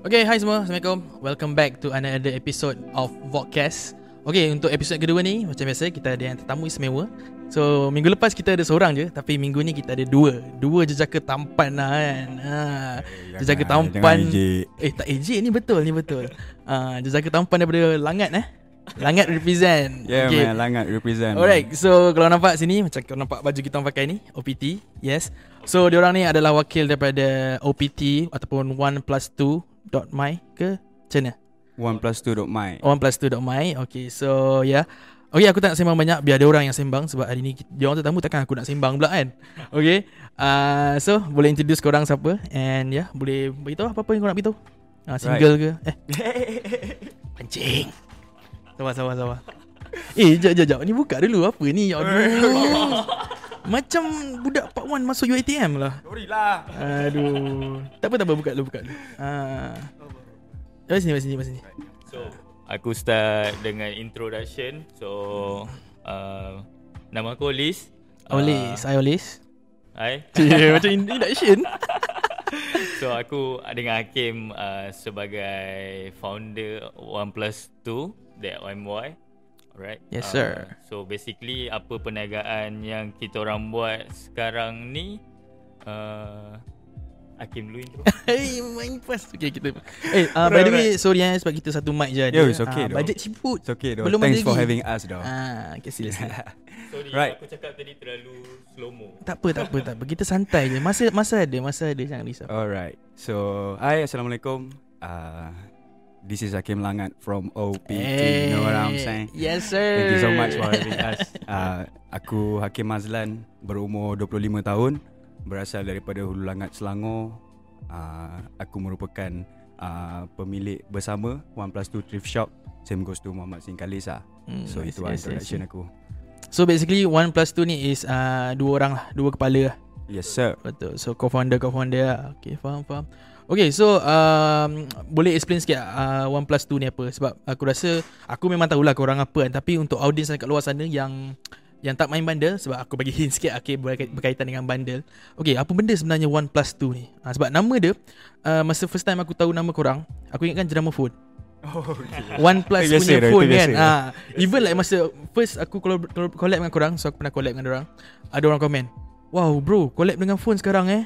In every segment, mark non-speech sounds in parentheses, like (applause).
Okay, hi semua. Assalamualaikum. Welcome back to another episode of Vodcast. Okay, untuk episod kedua ni, macam biasa, kita ada yang tetamu istimewa. So, minggu lepas kita ada seorang je. Tapi minggu ni kita ada dua. Dua jejaka tampan lah kan. Ha, jejaka tampan. Eh, tak AJ ni betul, ni betul. Ha, jejaka tampan daripada Langat eh. Langat represent. Yeah okay. man, Langat represent. Alright, so kalau nampak sini, macam kau nampak baju kita pakai ni, OPT. Yes. So, diorang ni adalah wakil daripada OPT ataupun 1 plus 2 dot my ke macam mana? One plus two dot my. One plus two dot my. Okay, so yeah. Okay, aku tak nak sembang banyak biar ada orang yang sembang sebab hari ni dia orang tetamu takkan aku nak sembang pula kan. Okay. Uh, so boleh introduce korang siapa and yeah, boleh beritahu apa-apa yang korang nak beritahu. Uh, single right. ke? Eh. (laughs) Pancing. Sabar, sabar, sabar. Eh, jap, jap, jap. Ni buka dulu. Apa ni? (laughs) Aduh. Macam budak Pak Wan masuk UATM lah. Sorry lah. Aduh. Tak apa tak apa buka dulu buka dulu. Ha. Mari sini mari sini mari sini. So, aku start dengan introduction. So, uh, nama aku Olis. Olis, uh, I Olis. Hai. (laughs) Yeah, macam introduction. (laughs) so, aku dengan Hakim uh, sebagai founder OnePlus 2 that OMY. Alright. Yes sir. Uh, so basically apa perniagaan yang kita orang buat sekarang ni uh, Hakim dulu intro. (laughs) hey, main pas. Okay, kita. Eh, uh, by the way, sorry eh sebab kita satu mic je ada. Yo, it's okay uh, Budget ciput. It's okay though. Belum Thanks for lagi. having us though. Ah, okay, sila (laughs) sila. sorry, right. aku cakap tadi terlalu slow mo. Tak apa, tak apa, tak apa. Kita santai je. Masa masa ada, masa ada jangan risau. Alright. So, hi, assalamualaikum. Uh, This is Hakim Langat from OPT. Hey, you know what I'm saying? Yes, sir. Thank you so much for having (laughs) us. Uh, aku Hakim Mazlan, berumur 25 tahun, berasal daripada Hulu Langat, Selangor. Uh, aku merupakan uh, pemilik bersama One Plus Two Thrift Shop. Same goes to Muhammad Singh Kalisa. Hmm, so, yes, itu yes, introduction yes, aku. So, basically One Plus Two ni is uh, dua orang lah, dua kepala lah. Yes, sir. Betul. So, co-founder, co-founder lah. Okay, faham, faham. Okay so um, (tsk) Boleh explain sikit uh, One plus two ni apa? Sebab aku rasa Aku memang tahulah korang apa kan. Tapi untuk audience kat luar sana Yang yang tak main bundle Sebab aku bagi (laughs) hint sikit okay, Berkaitan dengan bundle. Okay apa benda sebenarnya One plus two ni? Uh, Sebab nama dia uh, Masa first time aku tahu nama korang Aku ingatkan jenama phone. Oh, (laughs) okay. One plus biasa punya phone kan? uh, Even like masa First aku collab dengan korang So aku pernah collab dengan orang. Ada orang komen Wow bro Collab dengan phone sekarang eh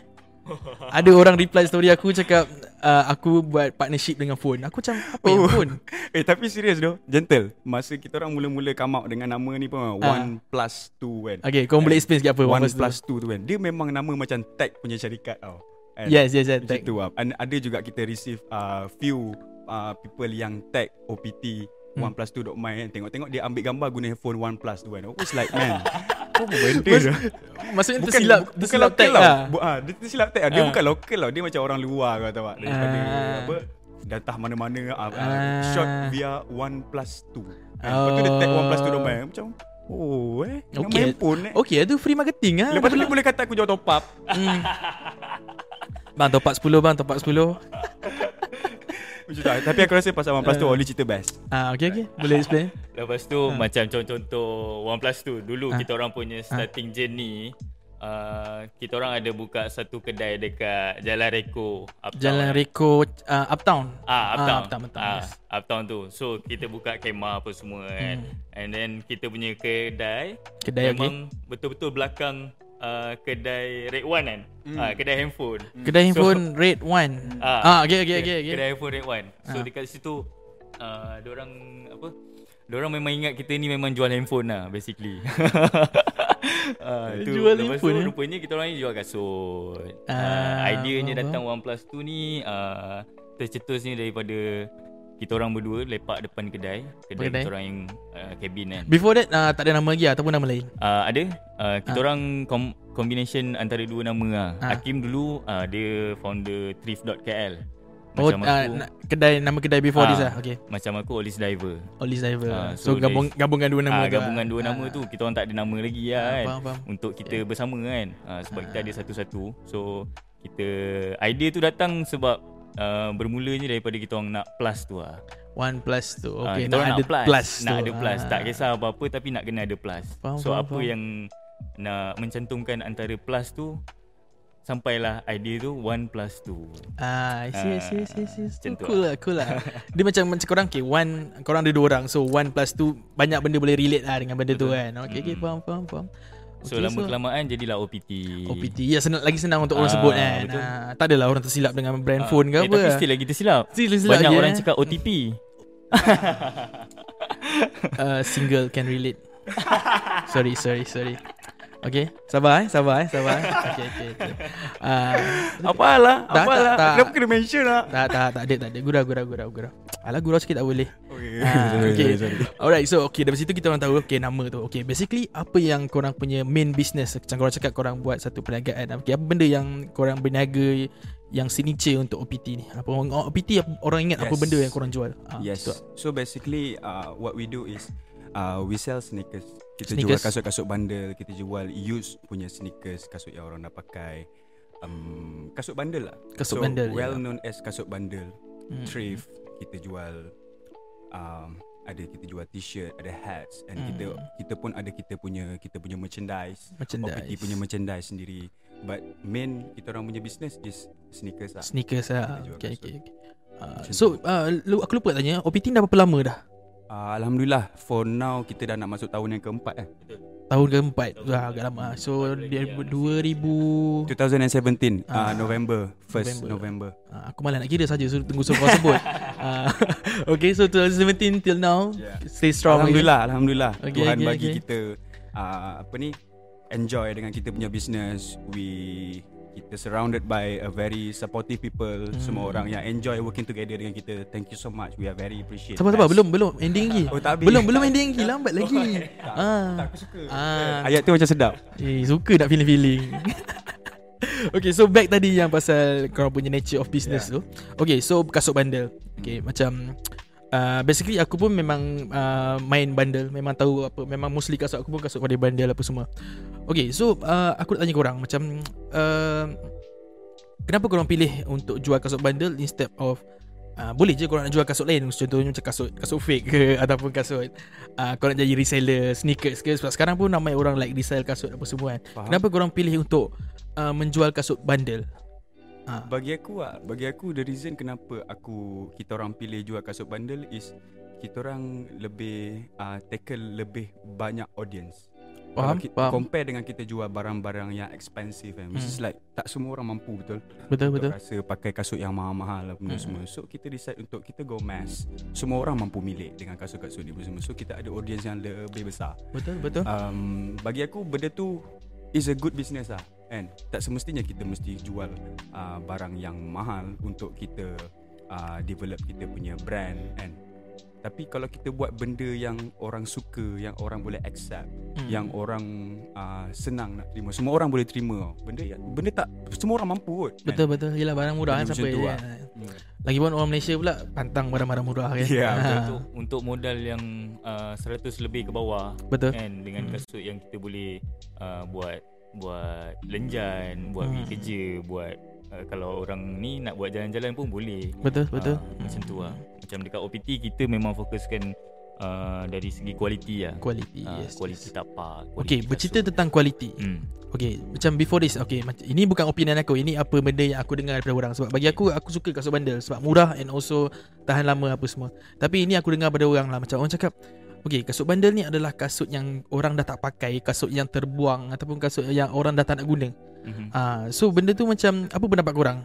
(laughs) ada orang reply story aku cakap uh, aku buat partnership dengan phone. Aku macam apa oh. yang phone? (laughs) eh tapi serius doh, gentle. Masa kita orang mula-mula come out dengan nama ni pun uh. One Plus Two kan. Okay, kau boleh explain sikit apa One, One Plus Two tu kan. Dia memang nama macam tag punya syarikat tau. Kan? Yes, yes, yes. Tag. Tu, uh. Ada juga kita receive uh, few uh, people yang tag OPT hmm. One Plus Two dot my kan. Tengok-tengok dia ambil gambar guna handphone One Plus tu kan. I was like man. (laughs) Apa benda Mas, Maksudnya bukan, tersilap Bukan tersilap tag lah, lah. Bu, ha, Dia tersilap tag lah Dia ha. bukan lokal lah Dia macam orang luar kau tahu tak Daripada ha. apa Datah mana-mana ha. Ha. Shot via one plus two ha. Lepas tu dia tag one plus two domain Macam Oh eh Okay pun, eh. Okay itu free marketing lah Lepas tu dia boleh kata aku jual top up hmm. Bang top up 10 bang Top up 10 Macam tak Tapi aku rasa pasal OnePlus tu Oli cerita best Ah, okay okay Boleh explain Lepas tu uh. Macam contoh-contoh OnePlus tu Dulu uh. kita orang punya Starting uh. journey Uh, kita orang ada buka satu kedai dekat Jalan Reko Uptown. Jalan Reko uh, Uptown. Ah, Uptown. Ah, Uptown. Ah, yes. Uptown tu. So kita buka kemah apa semua kan. Hmm. And then kita punya kedai kedai memang okay. betul-betul belakang uh, kedai Red One kan. Hmm. Uh, kedai handphone. Kedai so, handphone Red One. Uh, (laughs) ah, okey okey okey okey. Kedai handphone Red One. So uh. dekat situ uh, dia orang apa? Dia orang memang ingat kita ni memang jual handphone lah basically. (laughs) uh, tu, jual handphone. Tu, rupanya kita orang ni jual kasut. Uh, uh, ideanya datang OnePlus tu ni uh, tercetusnya daripada kita orang berdua lepak depan kedai kedai, kedai. kita orang yang uh, cabin kan before that uh, tak ada nama lagi ataupun nama lain uh, ada uh, kita uh. orang com- combination antara dua nama lah uh. Hakim dulu uh, dia founder thrift.kl Oh, macam uh, aku, kedai nama kedai before uh, this lah. Okay. Macam aku Olis Diver. Olis Diver. Uh, so, so gabung gabungkan dua nama. Uh, gabungan dua uh, nama tu kita orang tak ada nama lagi lah uh, kan. Faham, faham. Untuk kita yeah. bersama kan. Uh, sebab uh. kita ada satu-satu. So kita idea tu datang sebab uh, bermulanya daripada kita orang nak plus tu lah. One plus tu. Ah, okay, uh, nak, nak ada plus. plus tu. Nak ada plus. Ah. Tak kisah apa-apa tapi nak kena ada plus. Faham, so faham, apa faham. yang nak mencantumkan antara plus tu sampailah idea tu 1 plus 2. Ah, I see, I see, I see, I see. Macam tu cool lah, cool lah. Dia macam macam korang, okay, one, korang ada dua orang. So, one plus two, banyak benda boleh relate lah dengan benda tu Betul. kan. Okay, okay, Mm. faham, faham, faham. So lama kelamaan jadilah OPT. OPT. Ya, senang, lagi senang untuk orang Ah, sebut kan. betul. Ah, tak adalah orang tersilap dengan brand Ah, phone ke eh, apa. Tapi still lagi tersilap. Still tersilap Banyak je, orang eh. cakap OTP. (laughs) uh, single can relate. (laughs) sorry, sorry, sorry. Okay, sabar eh, sabar eh, sabar. eh. (laughs) Okay, okay, okay. Uh, Apalah, Tak, apalah. tak, tak. Kenapa kena mention lah? tak, tak, tak ada, tak ada. Gurau, gurau, gurau, gurau. Alah, gurau sikit tak boleh. Okay. Ah, (laughs) okay. Alright, so okay dari situ kita orang tahu okay nama tu. Okay, basically apa yang korang punya main business? Macam korang cakap korang buat satu perniagaan. Okay, apa benda yang korang berniaga yang signature untuk OPT ni? Apa orang OPT apa, orang ingat apa Yes. benda yang korang jual? Ah, Yes. tu. So basically uh, what we do is uh, we sell sneakers. Kita Sneakers. jual kasut-kasut bundle, kita jual used punya sneakers, kasut yang orang dah pakai. Um, kasut bundle lah. Kasut so, bundle, well ya. known as kasut bundle. Hmm. Thrift, kita jual um, ada kita jual t-shirt, ada hats and Hmm. kita kita pun ada kita punya kita punya merchandise. Merchandise. OPT punya merchandise sendiri. But main kita orang punya business is sneakers lah. Sneakers lah. Okay, okay, okay. Uh, Macam so uh, aku lupa tanya OPT dah berapa lama dah? Uh, Alhamdulillah For now Kita dah nak masuk tahun yang keempat eh Tahun keempat Dah agak lama So dia 2000 2017 Ah. uh, November First November. November, Ah, aku malah nak kira saja suruh tunggu suruh kau sebut. (laughs) Ah, (laughs) okay, so 2017 till now Yeah. stay strong. Alhamdulillah Alhamdulillah Okay, Tuhan okay, bagi okay. kita uh, Apa ni Enjoy dengan kita punya business We Kita surrounded by A very supportive people Hmm. Semua orang yang enjoy working together dengan kita Thank you so much We are very appreciate Sabar sabar belum belum ending lagi. Oh, tak habis. belum belum ending lagi lambat lagi. (laughs) Tak, ah. tak aku suka Ah. Ayat tu macam sedap Eh, suka nak feeling-feeling. (laughs) okay, so back tadi yang pasal kau punya nature of business yeah. tu. Okay, so kasut bundle. Okay, macam uh, basically aku pun memang uh, main bundle, memang tahu apa, memang mostly kasut aku pun kasut pada bundle apa semua. Okay, so uh, aku nak tanya korang macam uh, kenapa korang pilih untuk jual kasut bundle instead of Uh, boleh je korang nak jual kasut lain? Contohnya macam kasut Kasut fake ke (laughs) Ataupun kasut uh, Korang nak jadi reseller Sneakers ke? Sebab sekarang pun Ramai orang like Resell kasut apa semua kan. Faham? Kenapa korang pilih untuk uh, Menjual kasut bundle uh, Bagi aku ah, bagi aku the reason kenapa aku kita orang pilih jual kasut bundle is kita orang lebih uh, tackle lebih banyak audience. Faham, kita faham. compare dengan kita jual barang-barang yang expensive kan. Which is Hmm. like tak semua orang mampu betul. Betul untuk betul rasa pakai kasut yang mahal-mahal lah benda Hmm. semua. So kita decide untuk kita go mass. Semua orang mampu milik dengan kasut-kasut ni semua. So kita ada audience yang lebih besar. Betul betul um, bagi aku benda tu is a good business lah kan tak semestinya kita mesti jual uh, barang yang mahal untuk kita uh, develop kita punya brand kan tapi kalau kita buat benda yang orang suka yang orang boleh accept Hmm. yang orang uh, senang nak terima semua orang boleh terima benda yang benda tak semua orang mampu kot kan? Betul betul Yelah barang murah kan Siapa tu je lah. Hmm. Lagipun orang Malaysia pula Pantang barang-barang murah kan Ya, (laughs) betul. Ah, Untuk untuk modal yang uh, 100 lebih ke bawah Betul kan dengan Hmm. kasut yang kita boleh uh, buat buat lenjan, buat Hmm. kerja, buat uh, kalau orang ni nak buat jalan-jalan pun boleh. Betul betul Ah, macam tu lah. Macam dekat OPT kita memang fokuskan uh, dari segi kualiti lah. Quality Ah, yes, kualiti yes. tapak. Okay kualiti bercerita tentang quality Hmm. Okay Macam before this Okay macam, Ini bukan opinion aku Ini apa benda yang aku dengar daripada orang Sebab bagi aku Aku suka kasut bundle Sebab murah And also Tahan lama apa semua Tapi ini aku dengar pada orang lah Macam orang cakap Okay kasut bundle ni adalah kasut yang Orang dah tak pakai Kasut yang terbuang Ataupun kasut yang orang dah tak nak guna Mhm. Ah, So benda tu macam Apa pendapat korang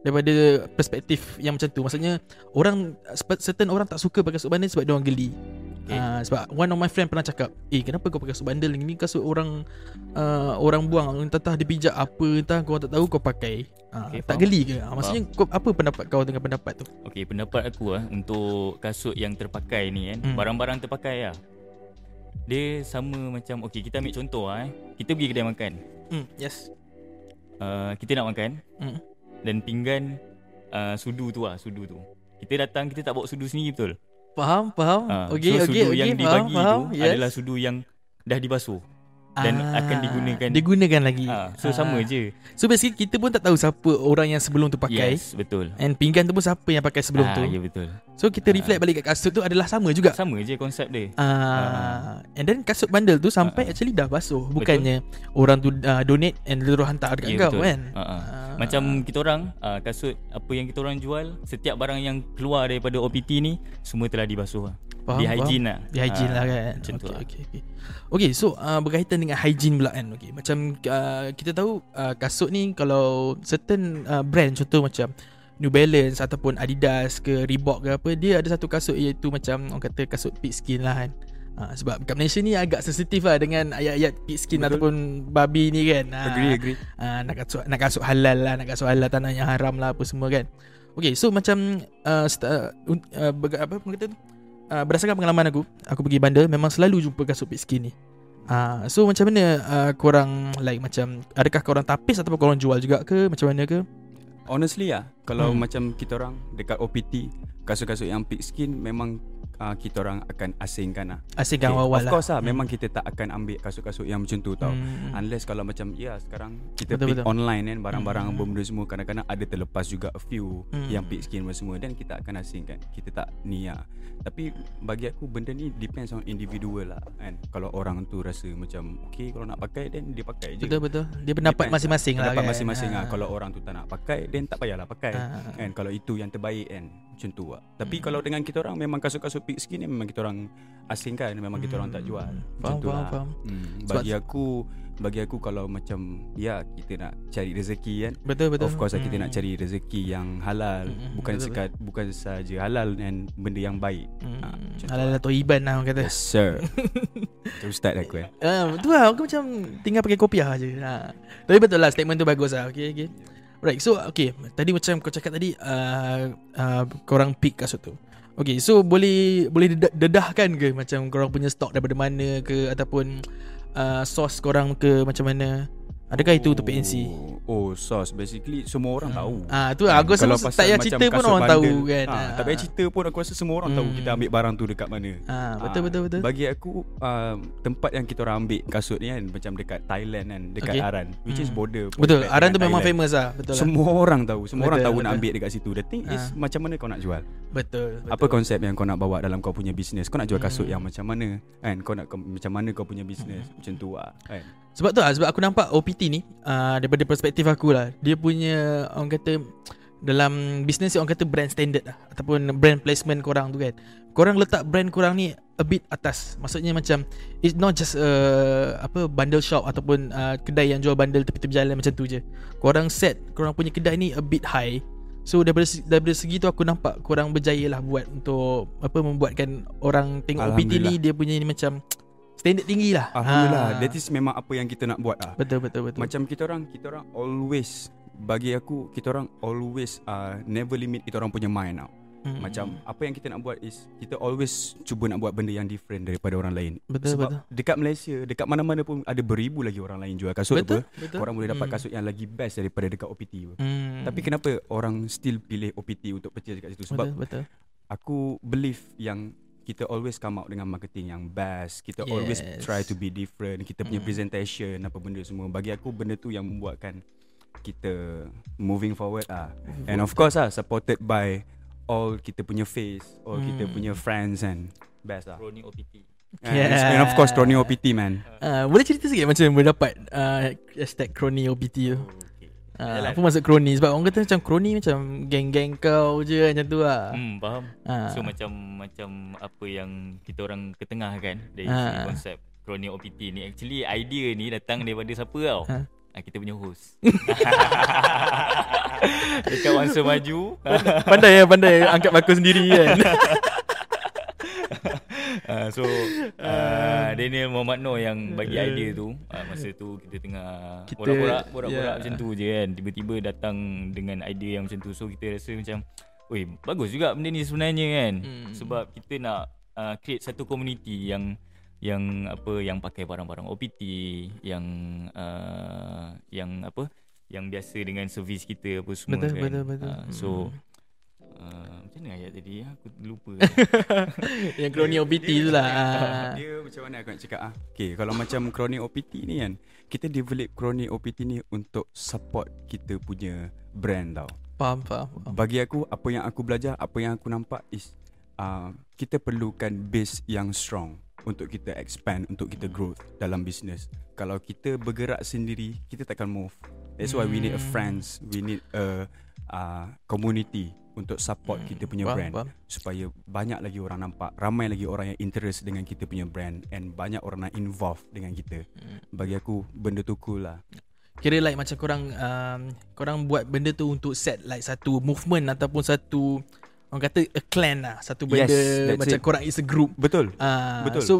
Daripada perspektif yang macam tu Maksudnya Orang Certain orang tak suka pakai kasut bundle Sebab dia orang geli Okay. Ah, sebab one of my friend pernah cakap Eh kenapa kau pakai kasut bundle ni Kasut orang uh, Orang buang Entah-entah dia pijak apa Entah kau tak tahu kau pakai uh, Okay, Tak faham. geli ke Ah, Maksudnya kau, apa pendapat kau dengan pendapat tu Okey, pendapat aku ah untuk kasut yang terpakai ni kan, Hmm. barang-barang terpakai lah. Dia sama macam okey, kita ambil contoh ah eh. Kita pergi kedai makan. hmm, Yes Uh, kita nak makan Hmm. Dan pinggan uh, sudu tu ah, sudu tu. Kita datang kita tak bawa sudu sendiri betul. Faham faham Ah, Okay so okay sudu okay yang faham, dibagi faham, tu yes. adalah sudu yang dah dibasuh. Dan ah, akan digunakan digunakan lagi. Ah, so ah. sama je. So basically kita pun tak tahu siapa orang yang sebelum tu pakai. Yes, betul. And pinggan tu pun siapa yang pakai sebelum ah, tu. Ya betul. So kita reflect ah. balik kat kasut tu adalah sama juga. Sama je konsep dia. Ah, ah. and then kasut bundle tu sampai ah. actually dah basuh. Bukannya betul. orang tu uh, donate and terus hantar dekat yeah, kau kan. Ah, ah. Ah. Macam kita orang uh, kasut apa yang kita orang jual, setiap barang yang keluar daripada OPT ni semua telah dibasuh. Faham, di hygiene lah. Di hygiene uh, lah kan? Macam okay, tu lah. okay, okay. okay so uh, Berkaitan dengan hygiene pula kan? Okay, Macam uh, Kita tahu uh, Kasut ni Kalau Certain uh, brand Contoh macam New Balance Ataupun Adidas ke Reebok ke apa Dia ada satu kasut Iaitu macam Orang kata kasut pig skin lah kan? Uh, Sebab kat Malaysia ni Agak sensitif lah Dengan ayat-ayat pig skin Betul. Ataupun Babi ni kan? Uh, Agree agree. uh, nak, kasut, nak kasut halal lah Nak kasut halal Tanah yang haram lah Apa semua kan? Okay so macam uh, uh, uh, Apa Apa kata tu uh, berdasarkan pengalaman aku, aku pergi bandar memang selalu jumpa kasut pit skin ni. Uh, so macam mana uh, korang like macam adakah korang tapis ataupun korang jual juga ke macam mana ke? Honestly ya, kalau hmm. macam kita orang dekat OPT kasut-kasut yang pit skin memang uh, kita orang akan asingkan lah. Asingkan okay. awal lah. Of course lah. Hmm. Memang kita tak akan ambil kasut-kasut yang macam tu tau. Hmm. Unless kalau macam ya sekarang kita betul, pick betul. online kan barang-barang hmm. benda semua kadang-kadang ada terlepas juga a few hmm. yang pick skin semua dan kita akan asingkan. Kita tak ni lah. Tapi bagi aku benda ni depends on individual lah kan. Kalau orang tu rasa macam okay kalau nak pakai then dia pakai je. Betul betul. Dia pendapat masing-masing lah. Pendapat kan? masing-masing lah. Ha. Kalau orang tu tak nak pakai then tak payahlah pakai. Ha. Kan kalau itu yang terbaik kan macam tu lah. Tapi hmm. kalau dengan kita orang memang kasut-kasut pig skin ni memang kita orang asingkan memang kita orang tak jual. Hmm. Macam faham, tu lah. Faham. Hmm. Bagi aku bagi aku kalau macam ya kita nak cari rezeki kan. Betul betul. Of course hmm. kita nak cari rezeki yang halal hmm. bukan betul, sekat betul. bukan saja halal dan benda yang baik. Hmm. Ha, halal atau iban lah orang kata. Yes sir. (laughs) Itu start aku eh. Ah, betul lah aku macam tinggal pakai kopiah aje. Ha. Tapi betul lah statement tu bagus lah. Okey okey. Right so okay Tadi macam kau cakap tadi uh, uh, Korang pick kasut tu Okay so boleh Boleh dedahkan ke Macam korang punya stok Daripada mana ke Ataupun uh, Source korang ke Macam mana Adakah oh, itu untuk PNC? Oh, source basically semua orang hmm. tahu. Ah tu lah, aku kalau tak payah cerita pun orang bundle, tahu kan. Ha, tak payah cerita pun aku rasa semua orang hmm. tahu kita ambil barang tu dekat mana. Ah betul betul betul. Bagi aku uh, tempat yang kita orang ambil kasut ni kan macam dekat Thailand kan, dekat okay. Aran which hmm. is border. Betul, Aran tu memang famous lah, betul lah. Semua orang tahu, semua betul, orang tahu betul. nak ambil dekat situ. The thing is ah. macam mana kau nak jual? Betul, betul. Apa konsep yang kau nak bawa dalam kau punya bisnes? Kau nak jual kasut hmm. yang macam mana? Kan kau nak macam mana kau punya bisnes? Hmm. Macam tu lah kan. Sebab tu lah Sebab aku nampak OPT ni uh, Daripada perspektif aku lah Dia punya Orang kata Dalam Bisnes orang kata Brand standard lah Ataupun brand placement korang tu kan. Korang letak brand korang ni A bit atas. Maksudnya macam It's not just a, Apa Bundle shop Ataupun uh, Kedai yang jual bundle Tepi-tepi jalan macam tu je. Korang set Korang punya kedai ni A bit high. So daripada, daripada segi tu Aku nampak Korang berjaya lah buat Untuk Apa Membuatkan Orang tengok OPT ni Dia punya ni macam Standard tinggi lah Alhamdulillah ha. That is memang apa yang kita nak buat lah Betul betul betul Macam kita orang Kita orang always Bagi aku Kita orang always uh, Never limit kita orang punya mind tau hmm. Macam Apa yang kita nak buat is Kita always Cuba nak buat benda yang different Daripada orang lain Betul Sebab betul dekat Malaysia Dekat mana-mana pun Ada beribu lagi orang lain jual kasut betul, apa betul. Orang boleh dapat hmm. kasut yang lagi best Daripada dekat OPT hmm. Tapi kenapa Orang still pilih OPT Untuk purchase dekat situ Sebab betul, betul. Aku believe yang kita always come out dengan marketing yang best kita yes. always try to be different kita punya mm. presentation apa benda semua bagi aku benda tu yang membuatkan kita moving forward ah and of course ah supported by all kita punya face all mm. kita punya friends and best ah Roni OPT And, yeah. and of course Roni OPT man uh, boleh cerita sikit macam boleh dapat uh, hashtag Roni OPT tu oh. Uh, apa maksud kroni? Sebab orang kata macam kroni Macam geng-geng kau je Macam tu lah. Hmm faham. Uh. So macam Macam apa yang Kita orang ketengah kan Dari uh. konsep Kroni OPT ni. Actually idea ni Datang daripada siapa tau? Uh. Kita punya host. (laughs) Dekat Wansa Maju. Pandai ya Pandai angkat baku sendiri kan (laughs) uh, so (laughs) uh, Daniel Muhammad Noor yang bagi idea tu uh, masa tu kita tengah kita, borak-borak borak-borak yeah. macam tu je kan tiba-tiba datang dengan idea yang macam tu so kita rasa macam Oi, bagus juga benda ni sebenarnya kan hmm. sebab kita nak uh, create satu community yang yang apa yang pakai barang-barang OPT yang uh, yang apa yang biasa dengan servis kita apa semua betul, kan betul betul uh, so hmm. Uh, macam mana ayat tadi? Aku lupa. (laughs) yang kroni OPT tu lah. Ah. (laughs) Dia macam mana aku nak cakap ah? Okay, kalau macam kroni OPT ni kan, kita develop kroni OPT ni untuk support kita punya brand tau. Faham, faham, faham. Bagi aku, apa yang aku belajar, apa yang aku nampak is uh, kita perlukan base yang strong untuk kita expand, untuk kita growth dalam business. Kalau kita bergerak sendiri, kita takkan move. That's why we need a Hmm. friends, we need a uh, community untuk support Hmm, kita punya faham, brand faham. supaya banyak lagi orang nampak, ramai lagi orang yang interest dengan kita punya brand and banyak orang yang involved dengan kita. Hmm. Bagi aku benda tu cool lah. Kira like macam korang um, Korang buat benda tu untuk set like satu movement Ataupun satu Orang kata a clan lah Satu benda Yes, Macam it. korang is a group Betul. uh, Betul. So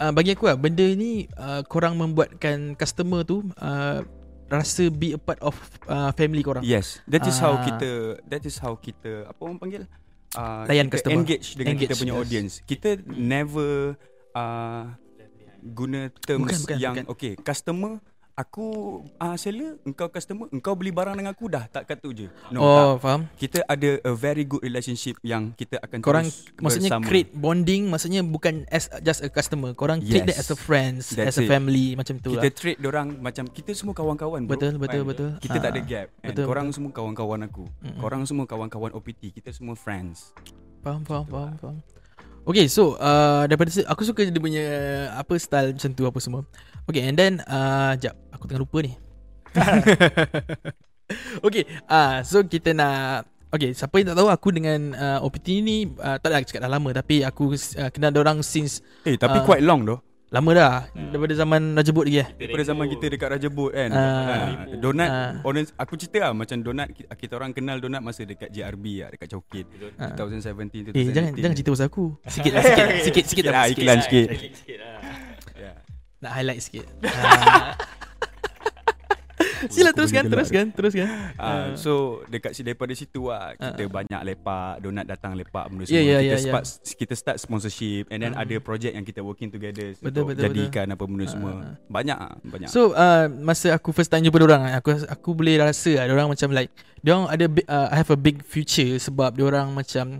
uh, bagi aku lah Benda ni uh, Korang membuatkan customer tu uh, Rasa be a part of uh, family korang Yes, that is how Ah. kita that is how kita apa orang panggil uh, Layan kita customer. engage dengan Engage, kita punya yes. audience. Kita never uh, guna terms Bukan, bukan, yang bukan. okay, customer aku uh, seller, engkau customer, engkau beli barang dengan aku dah tak kata je. No, Oh tak. faham Kita ada a very good relationship yang kita akan Korang terus maksudnya bersama. create bonding Maksudnya bukan as just a customer Korang treat that Yes. as a friends That's As a it. family Macam tu kita lah treat orang macam kita semua kawan-kawan bro. Betul, betul, Kan? betul. Kita tak ada Ah, gap. Kan? betul, Korang semua kawan-kawan aku. Mm-mm. Korang semua kawan-kawan OPT. Kita semua friends. Faham, faham, tu faham, lah. faham. Okay, so uh, daripada si- aku suka dia punya apa style macam tu apa semua. Okay, and then uh, jap, aku tengah lupa ni. (laughs) okay, uh, so kita nak Okay, siapa yang tak tahu aku dengan uh, OPT ni uh, tak ada cakap dah lama tapi aku uh, kenal dia orang since Eh, tapi Ah. quite long doh. Lama dah daripada zaman Raja Bot lagi eh. Daripada zaman kita dekat Raja Bot kan Ah. uh, Donat Ah. orang, Aku cerita lah Macam donat ki- Kita orang kenal donat Masa dekat JRB lah Dekat Chowkit Ah. 2017 2018 Eh jangan jangan cerita pasal aku. Sikit lah sikit sikit sikit Sikit lah lah, iklan sikit. Sikit lah. yeah. Nak highlight sikit. (laughs) Sila teruskan teruskan teruskan. Uh, so dekat si daripada situ lah kita Ah. banyak lepak donat datang lepak benda Ya, semua ya, kita ya, ya. start kita start sponsorship and then Ah. ada project yang kita working together Betul, untuk betul, jadikan apa benda Ah, semua ah. banyak ah banyak So uh, masa aku first time jumpa orang aku aku boleh rasa lah orang macam like dia orang ada big, uh, have a big future sebab dia orang macam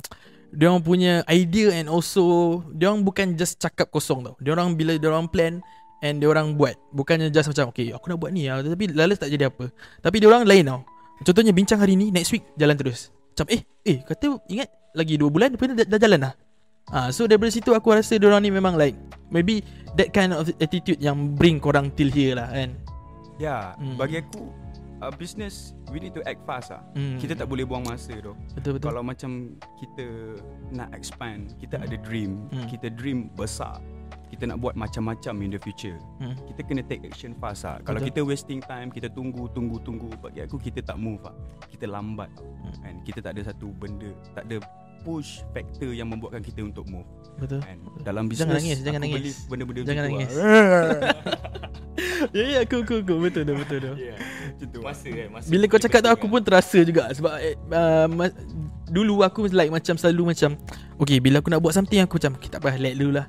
dia orang punya idea and also dia orang bukan just cakap kosong tau. Dia orang bila dia orang plan and dia orang buat bukannya just macam okay aku nak buat ni lah tapi lalas tak jadi apa. Tapi dia orang lain tau. Contohnya bincang hari ni next week jalan terus. Macam eh eh kata ingat lagi 2 bulan ni dah, dah jalan dah. Ah, so daripada situ aku rasa dia orang ni memang like maybe that kind of attitude yang bring korang till here lah kan. ya Hmm. bagi aku uh, business we need to act fast lah Hmm. kita tak boleh buang masa tu betul betul. kalau macam kita nak expand kita ada dream Hmm. kita dream besar kita nak buat macam-macam in the future Hmm. kita kena take action fast lah. Kalau kita wasting time, kita tunggu, tunggu, tunggu, bagi aku kita tak move lah. Kita lambat. Hmm. Kan? Kita tak ada satu benda, tak ada push factor yang membuatkan kita untuk move. Betul. Kan? Dalam Jangan business, nangis, jangan aku nangis. believe benda-benda Jangan macam tu nangis. Lah. ya ya aku aku aku betul betul betul. betul. Yeah. Tu lah. Masa kan masa Bila kau cakap tu aku pun terasa juga sebab eh, uh, ma- dulu aku like macam selalu macam okay bila aku nak buat something aku macam okay, tak apa let dulu lah.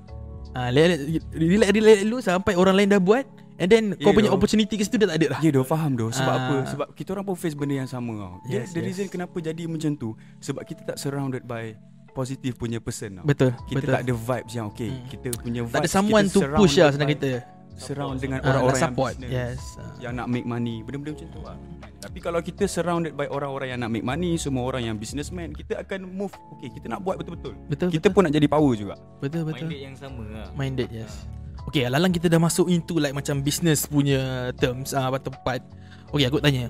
Ah, relax, relax dulu sampai orang lain dah buat and then kau Ya, punya doh. opportunity ke situ dah tak ada dah. Ya doh faham doh Sebab Ah. apa Sebab kita orang pun face benda yang sama tau Yes, The yes. reason kenapa jadi macam tu Sebab kita tak surrounded by Positive punya person tau Betul. Kita betul. tak ada vibes yang okay Hmm. Kita punya vibes tak ada someone to push lah senang kita. Surround dengan Ah, orang-orang yang support. business Yes. Ah. yang nak make money benda-benda macam tu lah tapi kalau kita surrounded by orang-orang yang nak make money semua orang yang businessman kita akan move okay kita nak buat betul-betul Betul kita betul. pun nak jadi power juga Betul betul. minded yang sama lah. Minded yes Okay Alalang kita dah masuk into like macam business punya terms ah, Atau tempat Okay aku tanya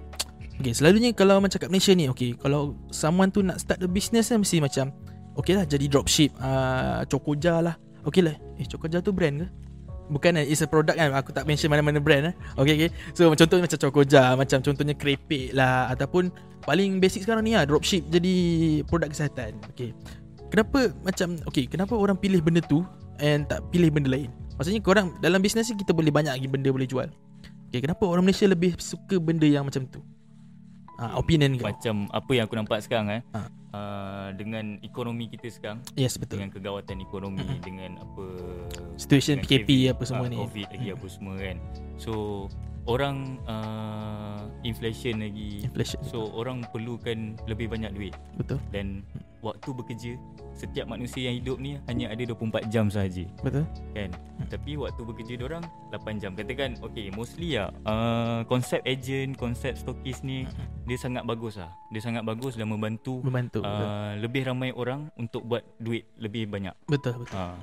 Okay selalunya kalau macam kat Malaysia ni Okay kalau someone tu nak start a business kan Mesti macam Okay lah jadi dropship uh, Chokoja lah Okay lah Eh Chokoja tu brand ke? Bukan eh, it's a product kan. Aku tak mention mana-mana brand eh. Okay okay. So contohnya macam Chokoja Macam contohnya krepek lah Ataupun Paling basic sekarang ni lah Dropship jadi produk kesihatan. Okay. Kenapa macam Okay kenapa orang pilih benda tu And tak pilih benda lain? Maksudnya korang Dalam bisnes ni kita boleh banyak lagi benda boleh jual. Okay kenapa orang Malaysia lebih suka benda yang macam tu ha, Opinion kau Macam apa yang aku nampak sekarang eh. Ha. Uh, dengan ekonomi kita sekarang Yes betul dengan kegawatan ekonomi dengan apa Situation dengan PKP COVID, apa semua ah, ni. Covid lagi Hmm. apa semua kan. So orang uh, inflation lagi. Inflation So orang perlukan lebih banyak duit Betul dan waktu bekerja setiap manusia yang hidup ni hanya ada 24 jam saja Betul. kan tapi waktu bekerja orang 8 jam katakan okay mostly ya uh, konsep agent konsep stokis ni dia sangat bagus lah dia sangat bagus dan membantu Membantu. betul. uh, lebih ramai orang untuk buat duit lebih banyak Betul betul. uh,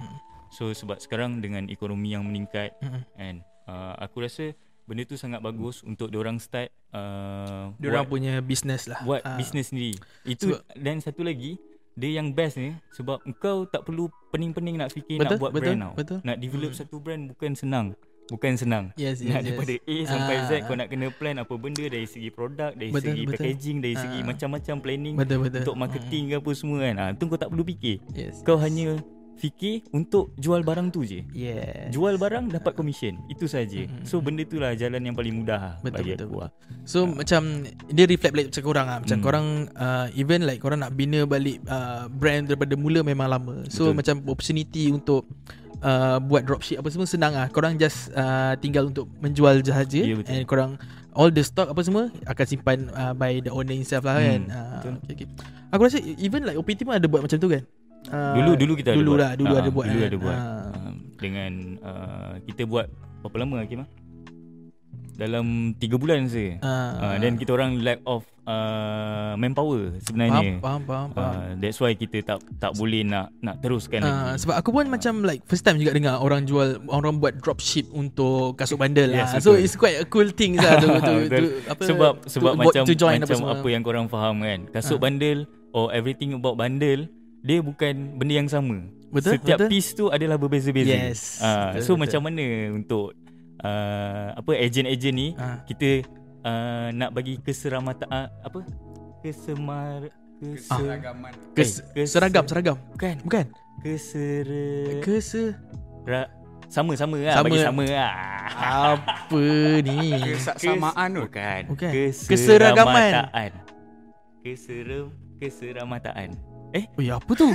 so sebab sekarang dengan ekonomi yang meningkat Mm-mm. kan uh, aku rasa benda tu sangat bagus untuk orang start uh, buat, punya business lah. buat Ah. bisnes sendiri itu Sebab- dan satu lagi dia yang best ni sebab kau tak perlu pening-pening nak fikir Betul, nak buat betul, brand tau. betul. Nak develop Hmm. satu brand bukan senang. Bukan senang. Yes, yes, nak yes. daripada A sampai Ah, Z kau nak kena plan apa benda dari segi produk, dari Betul, segi betul. packaging, dari segi Ah. macam-macam planning Betul betul. untuk marketing ke apa semua kan. Ah tu kau tak perlu fikir. Yes. Kau hanya fikir untuk jual barang tu je. Yes. Jual barang dapat commission. Itu saja. Mm-mm. So benda tu lah jalan yang paling mudah lah Betul, bagi betul, aku lah. So macam dia reflect balik macam korang ah. Macam Hmm. korang uh, even like korang nak bina balik uh, brand daripada mula memang lama. So Betul. macam opportunity untuk uh, buat dropship apa semua senang ah. Korang just uh, tinggal untuk menjual sahaja Ya, betul. and korang all the stock apa semua akan simpan uh, by the owner himself lah kan. Hmm, Uh, betul. okay, okay. Aku rasa even like OPT pun ada buat macam tu kan. Uh, Dulu dulu kita dulu ada buat. lah, dulu Ah, ada buat Dulu kan. ada buat. Ah. Ah, dengan uh, kita buat berapa lama Hakim ah? Dalam 3 bulan saja. Uh, Uh, dan kita orang lack of uh, manpower faham, sebenarnya. faham, faham, faham. Uh, that's why kita tak tak boleh nak nak teruskan Ah, lagi. sebab aku pun macam like first time juga dengar orang jual orang buat dropship untuk kasut bandel Yes, lah. So betul. it's quite a cool thing lah to, to, to, Betul. apa sebab sebab to, macam to macam semua. apa yang korang faham kan. Kasut Ah. bandel or everything about bandel dia bukan benda yang sama. Betul, Setiap betul. piece tu adalah berbeza-beza. Yes, Ah, betul, so betul. macam mana untuk uh, apa ejen-ejen ni Ah. kita uh, nak bagi keseramatan uh, apa? Kesemar kese, Keseragaman. Kes, eh, kes- seragam seragam. bukan Bukan. kesera Kese ra, sama-sama lah Sama. bagi sama lah. apa (laughs) ni? Kesaksamaan tu. Bukan. Bukan. Keseramataan. Keseram keseramataan. Oi, apa tu?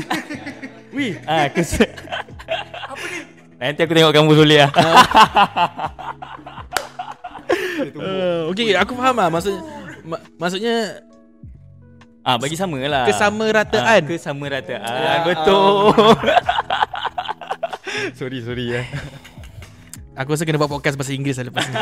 (laughs) Wih, Ah, kes Apa ni? Nanti aku tengok kamu boleh lah. (laughs) uh, okay, aku faham lah maksudnya ma- maksudnya Ah, bagi sama lah. Kesamarataan. Ah, kesamarataan. Betul. (laughs) sorry, sorry ya. aku rasa kena buat podcast bahasa Inggeris lah lepas ni.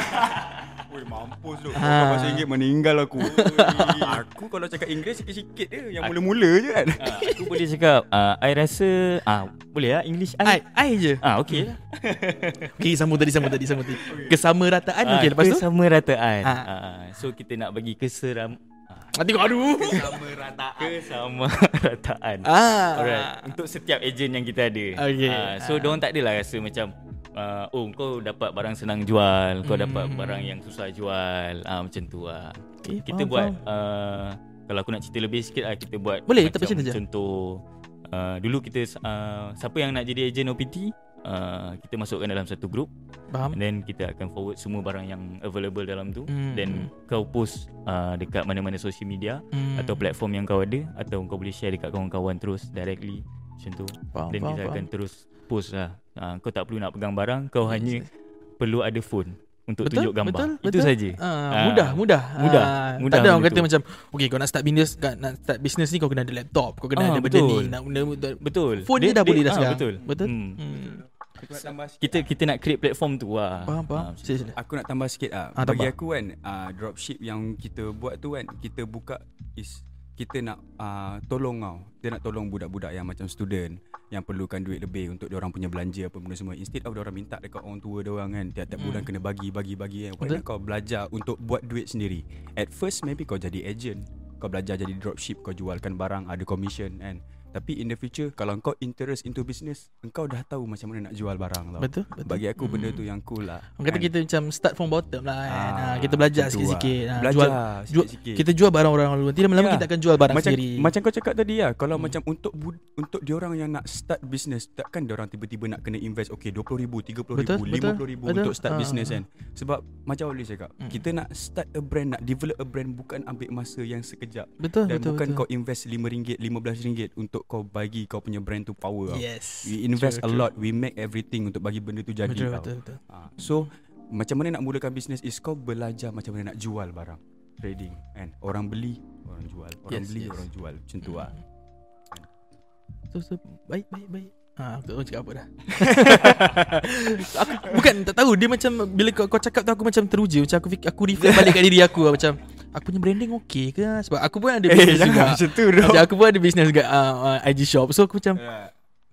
Oi, mampus tu. Ah. Kau bahasa Inggeris meninggal aku. (laughs) aku kalau cakap Inggeris sikit-sikit je. Yang mula-mula je kan. Ah, aku (laughs) boleh cakap, ah, I rasa, ah, boleh lah English Ai, I. ai je. Ah, okay lah. (laughs) Okay, sambung tadi, sambung tadi, sambung tadi. Kesamarataan okay, lepas tu. Kesamarataan. Ah. Ah, so kita nak bagi keseram Ah, tengok aduh. kesamarataan. Ah. Alright, untuk setiap ejen yang kita ada. Okay. Ah, so diorang tak adalah rasa macam uh, oh kau dapat barang senang jual, kau dapat Hmm. barang yang susah jual. Ah macam tu lah. Okay, kita faham, buat faham. uh, kalau aku nak cerita lebih sikit lah kita buat Boleh, macam cerita je. contoh uh, dulu kita uh, siapa yang nak jadi ejen OPT uh, kita masukkan dalam satu group Faham? and then kita akan forward semua barang yang available dalam tu Hmm. then kau post uh, dekat mana-mana social media Hmm. atau platform yang kau ada atau kau boleh share dekat kawan-kawan terus directly macam tu Faham, dan faham, kita faham. akan terus post lah uh, kau tak perlu nak pegang barang kau hanya perlu ada phone untuk Betul, tunjuk gambar betul, itu betul. saja Ah, Ah. mudah, mudah. Mudah, Ah, mudah Tak ada orang kata macam, okay kau nak start business, kat- nak start business ni kau kena ada laptop, kau kena Ah, ada benda betul. ni, nak benda, benda betul Phone je dah boleh dah ah, sekarang. betul Betul? hmm. Hmm. Kita kita nak create platform tu lah Faham, faham. Ah, macam Sila, sila. Aku nak tambah sikit ah. Ah, Bagi tambah. aku kan, ah, dropship yang kita buat tu kan, kita buka is kita nak uh, tolong kau. Kita nak tolong budak-budak yang macam student yang perlukan duit lebih untuk dia orang punya belanja apa benda semua. Instead of dia orang minta dekat orang tua dia orang kan, tiap-tiap bulan kena bagi bagi bagi kan. Why Betul. kau belajar untuk buat duit sendiri. At first maybe kau jadi agent. Kau belajar jadi dropship, kau jualkan barang, ada commission kan. Tapi in the future kalau kau interest into business, engkau dah tahu macam mana nak jual barang tau. Betul, betul. Bagi aku benda tu yang cool lah. Orang kata kan? kita macam start from bottom lah kan. Ah, Ah, kita belajar sikit-sikit. lah. Ah, Belajar jual, jual, sikit-sikit. kita jual barang orang dulu. Nanti lama-lama Ya. kita akan jual barang macam sendiri. macam kau cakap tadi lah kalau hmm. macam untuk untuk diorang yang nak start business takkan diorang tiba-tiba nak kena invest okay 20000 30000 Betul, 50000 betul, betul. untuk start Ah. business kan sebab macam Oli cakap Hmm. kita nak start a brand nak develop a brand bukan ambil masa yang sekejap betul, dan betul, bukan betul. kau invest RM5 RM15 untuk kau bagi kau punya brand tu power tau. Yes. we invest True, a true. lot we make everything untuk bagi benda tu jadi Betul, tau betul, betul. Ah, so macam mana nak mulakan bisnes is kau belajar macam mana nak jual barang trading kan orang beli orang jual orang Yes, beli yes. orang jual macam tu lah betul, betul. Baik, baik, baik. Ha, aku tak tahu cakap apa dah. (laughs) aku bukan tak tahu dia macam bila kau, kau cakap tu aku macam teruja macam aku fikir, aku reflect balik kat diri aku lah, macam aku punya branding okey ke? Sebab aku pun ada Eh business juga. jangan macam tu dong Macam aku pun ada business juga uh, uh, IG shop. So aku macam.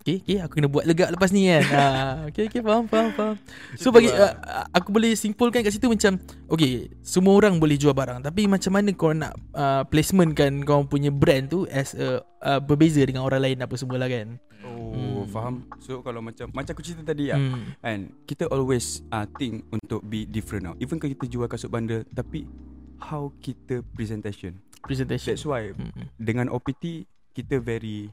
Okay, okay aku kena buat lega lepas ni kan. Uh, (laughs) Okay, okay faham, faham, faham. So bagi uh, Aku boleh simpulkan kat situ macam Okay Semua orang boleh jual barang. Tapi macam mana kau nak uh, Placement kan Kau punya brand tu As a uh, Berbeza dengan orang lain Apa semua lah kan? Oh faham. So kalau macam Macam aku cerita tadi lah hmm. And kita always uh, think untuk be different now. Even kalau kita jual kasut bundle tapi how kita presentation. Presentation That's why hmm. dengan OPT kita very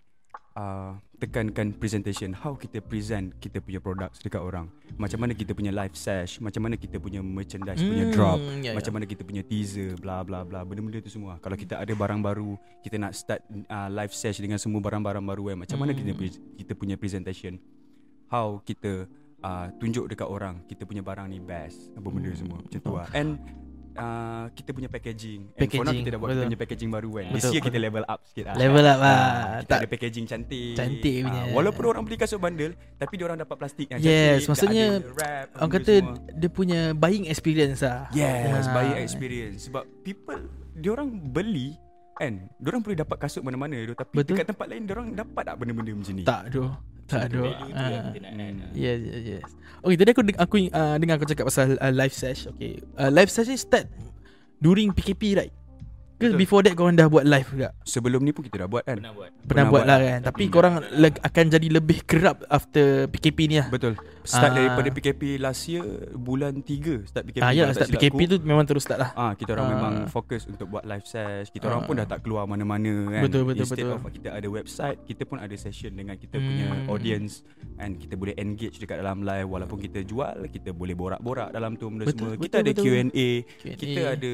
uh, tekankan presentation. How kita present kita punya products dekat orang. Macam mana kita punya live sesh, macam mana kita punya merchandise punya Hmm, drop, ya, macam ya. mana kita punya teaser, bla bla bla. Benda-benda tu semua. Kalau kita ada barang baru, kita nak start uh, live sesh dengan semua barang-barang baru kan. Macam mana kita pre- kita punya presentation. How kita uh, tunjuk dekat orang kita punya barang ni best. Apa benda semua. Macam tu lah. And uh, kita punya packaging. And for now Packaging, kita dah buat kita betul. punya packaging baru kan. This Betul, year kita level up sikit lah. Level up lah Ah, kita tak, ada packaging cantik. Cantik Ah, punya. walaupun orang beli kasut bundle tapi dia orang dapat plastik yang Yes, cantik. tak maksudnya wrap, Orang kata semua. Dia punya buying experience lah Yes, Ah. buying experience sebab people dia orang beli kan, dia orang boleh dapat kasut mana-mana tu tapi Betul. dekat tempat lain dia orang dapat tak benda-benda macam ni? Tak doh Tak yang kita nak add lah. Yes, yes, yes. Okay, tadi aku aku uh, dengar aku cakap pasal uh, live sesh. Okay, uh, live sesh ni start during PKP right? Ke Betul. before that korang dah buat live juga? Sebelum ni pun kita dah buat kan. Pernah buat Pernah, Pernah buat buat lah kan. Tapi korang leg- akan jadi lebih kerap after PKP ni lah. Betul. Start Ah. daripada PKP last year bulan 3 start PKP. Ah, ya, start PKP aku. tu memang terus start lah. Ah, kita orang Ah. memang fokus untuk buat live sesh. Kita orang Ah. pun dah tak keluar mana-mana kan. Betul, betul, Instead betul. of kita ada website, kita pun ada session dengan kita Hmm. punya audience and kita boleh engage dekat dalam live walaupun kita jual, kita boleh borak-borak dalam tu benda Betul, semua. betul, kita ada betul. Q&A, Q&A. kita ada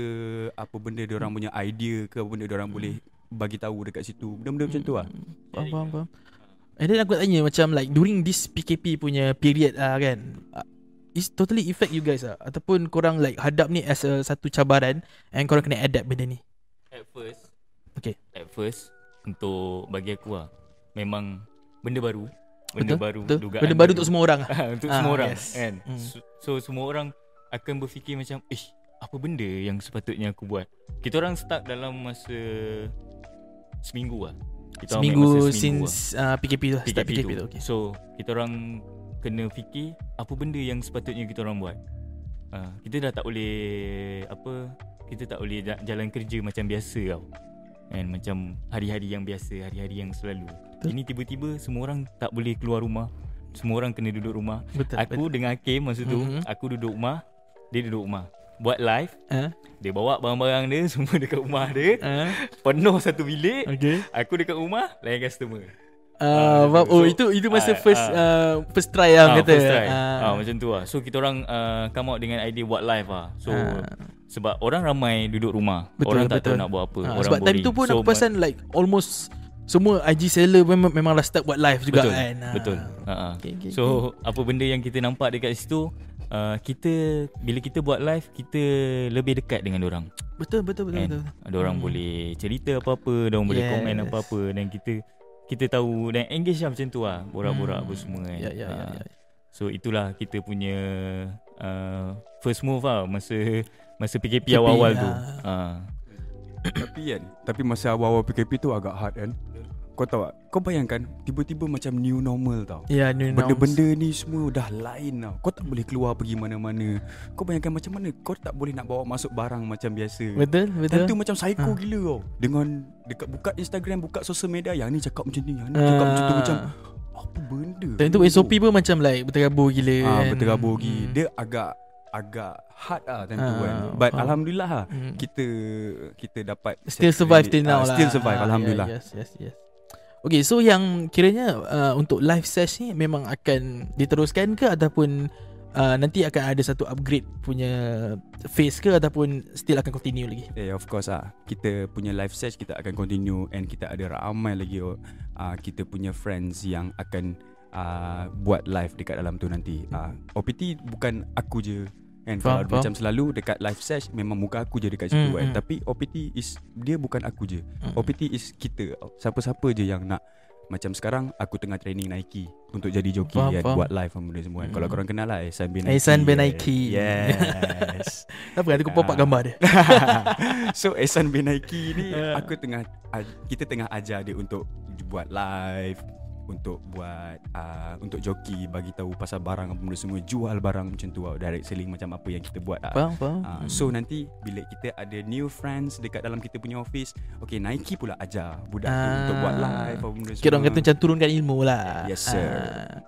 apa benda dia orang punya idea ke apa benda dia orang Hmm. boleh bagi tahu dekat situ. Benda-benda macam tu lah. Faham, faham, faham. And then aku nak tanya macam like during this PKP punya period lah kan. Uh, It's totally affect you guys lah Ataupun korang like hadap ni as a satu cabaran And korang kena adapt benda ni At first Okay. At first Untuk bagi aku lah Memang Benda baru Benda Betul, baru Betul? dugaan Benda baru untuk semua orang lah (laughs) Untuk Ah, semua orang yes. kan Hmm. so, so semua orang Akan berfikir macam Ish Apa benda yang sepatutnya aku buat Kita orang start dalam masa Seminggu lah kita Seminggu masa since uh, PKP tu lah Start PKP, PKP tu. tu okay. So kita orang kena fikir apa benda yang sepatutnya kita orang buat. Uh, kita dah tak boleh apa kita tak boleh ja- jalan kerja macam biasa tau. And macam hari-hari yang biasa, hari-hari yang selalu. Betul. Ini tiba-tiba semua orang tak boleh keluar rumah. Semua orang kena duduk rumah. Betul Aku dengan Hakim masa tu, Mhm. aku duduk rumah, dia duduk rumah. Buat live, uh, dia bawa barang-barang dia (laughs) semua dekat rumah dia. uh, Penuh satu bilik. Okay Aku dekat rumah, lain customer. uh, Ah, Oh so- itu itu masa ah, first uh, First try lah Ah, kata first try. Ah. Ah, macam tu lah. So kita orang uh, come out dengan idea buat live lah. So Ah. sebab orang ramai duduk rumah. Betul, orang tak betul. tahu nak buat apa. Ah, orang Sebab time boring. tu pun so, aku perasan like Almost Semua IG seller memang, memang dah start buat live juga betul, kan. Betul. Ha ah. Okay, okay, So apa benda yang kita nampak dekat situ uh, kita bila kita buat live kita lebih dekat dengan orang. Betul betul betul, betul. Ada orang Hmm. boleh cerita apa-apa, ada orang boleh Yes. komen apa-apa dan kita kita tahu dan engage lah macam tu lah. Borak-borak Hmm. apa semua kan. Ya ya ya, Ah. ya. So itulah kita punya uh, first move lah masa masa PKP, awal-awal tu. Uh. Tapi kan Tapi masa awal-awal PKP tu agak hard kan Kau tahu tak Kau bayangkan Tiba-tiba macam new normal tau Ya new norms. Benda-benda ni semua dah lain tau Kau tak boleh keluar pergi mana-mana Kau bayangkan macam mana Kau tak boleh nak bawa masuk barang macam biasa Betul betul. Time tu macam psycho Ah. gila tau Dengan Dekat buka Instagram Buka sosial media Yang ni cakap macam ni Yang ni cakap macam tu Ah. Macam Apa benda Time tu SOP pun macam like berterabur gila ah, kan. Berterabur Hmm. Dia agak Agak hard lah time tu Ah, kan But faham. Alhamdulillah lah Hmm. Kita Kita dapat Still survive till now Ah, lah Still survive Ah, Alhamdulillah yeah, Yes yes yes Okay so yang kiranya uh, Untuk live sesh ni Memang akan Diteruskan ke Ataupun uh, Nanti akan ada satu upgrade Punya Phase ke Ataupun Still akan continue lagi Eh of course ah kita punya live sesh kita akan continue and kita ada ramai lagi uh, kita punya friends yang akan uh, buat live dekat dalam tu nanti. Uh, OPT bukan aku je kan Faham, kalau faham. macam selalu dekat live sesh memang muka aku je dekat situ Hmm, kan. hmm. Tapi OPT is dia bukan aku je. Hmm. OPT is kita. Siapa-siapa je yang nak macam sekarang aku tengah training Nike untuk jadi joki Faham, kan faham. buat live benda semua kan. Kalau Mm. korang kenal lah Ehsan bin Nike. Ehsan bin. Nike. Yes. (laughs) Apa kan aku pop up Ah. gambar dia. (laughs) so Ehsan bin Nike ni (laughs) aku tengah kita tengah ajar dia untuk buat live untuk buat uh, untuk joki bagi tahu pasal barang apa benda semua jual barang macam tu tau direct selling macam apa yang kita buat lah. Faham, faham. Uh, so nanti bila kita ada new friends dekat dalam kita punya office Okay Nike pula ajar budak tu Ah. untuk buat live apa benda semua Kira orang kata macam turunkan ilmu lah Yes, sir. Ah.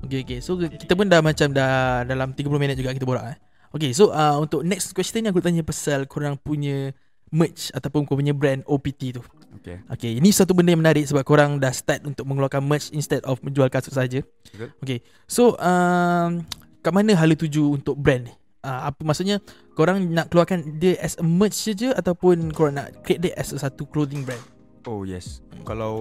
Okay okay So kita pun dah macam dah Dalam 30 minit juga kita borak eh. Okay so uh, Untuk next question ni Aku tanya pasal Korang punya Merch Ataupun korang punya brand OPT tu Okay Okay ini satu benda yang menarik Sebab korang dah start Untuk mengeluarkan merch Instead of menjual kasut saja. Betul. Okay So um, Kat mana hala tuju Untuk brand ni? Uh, apa maksudnya? Korang nak keluarkan dia as a merch saja ataupun korang nak create dia as a satu clothing brand? Oh yes. Kalau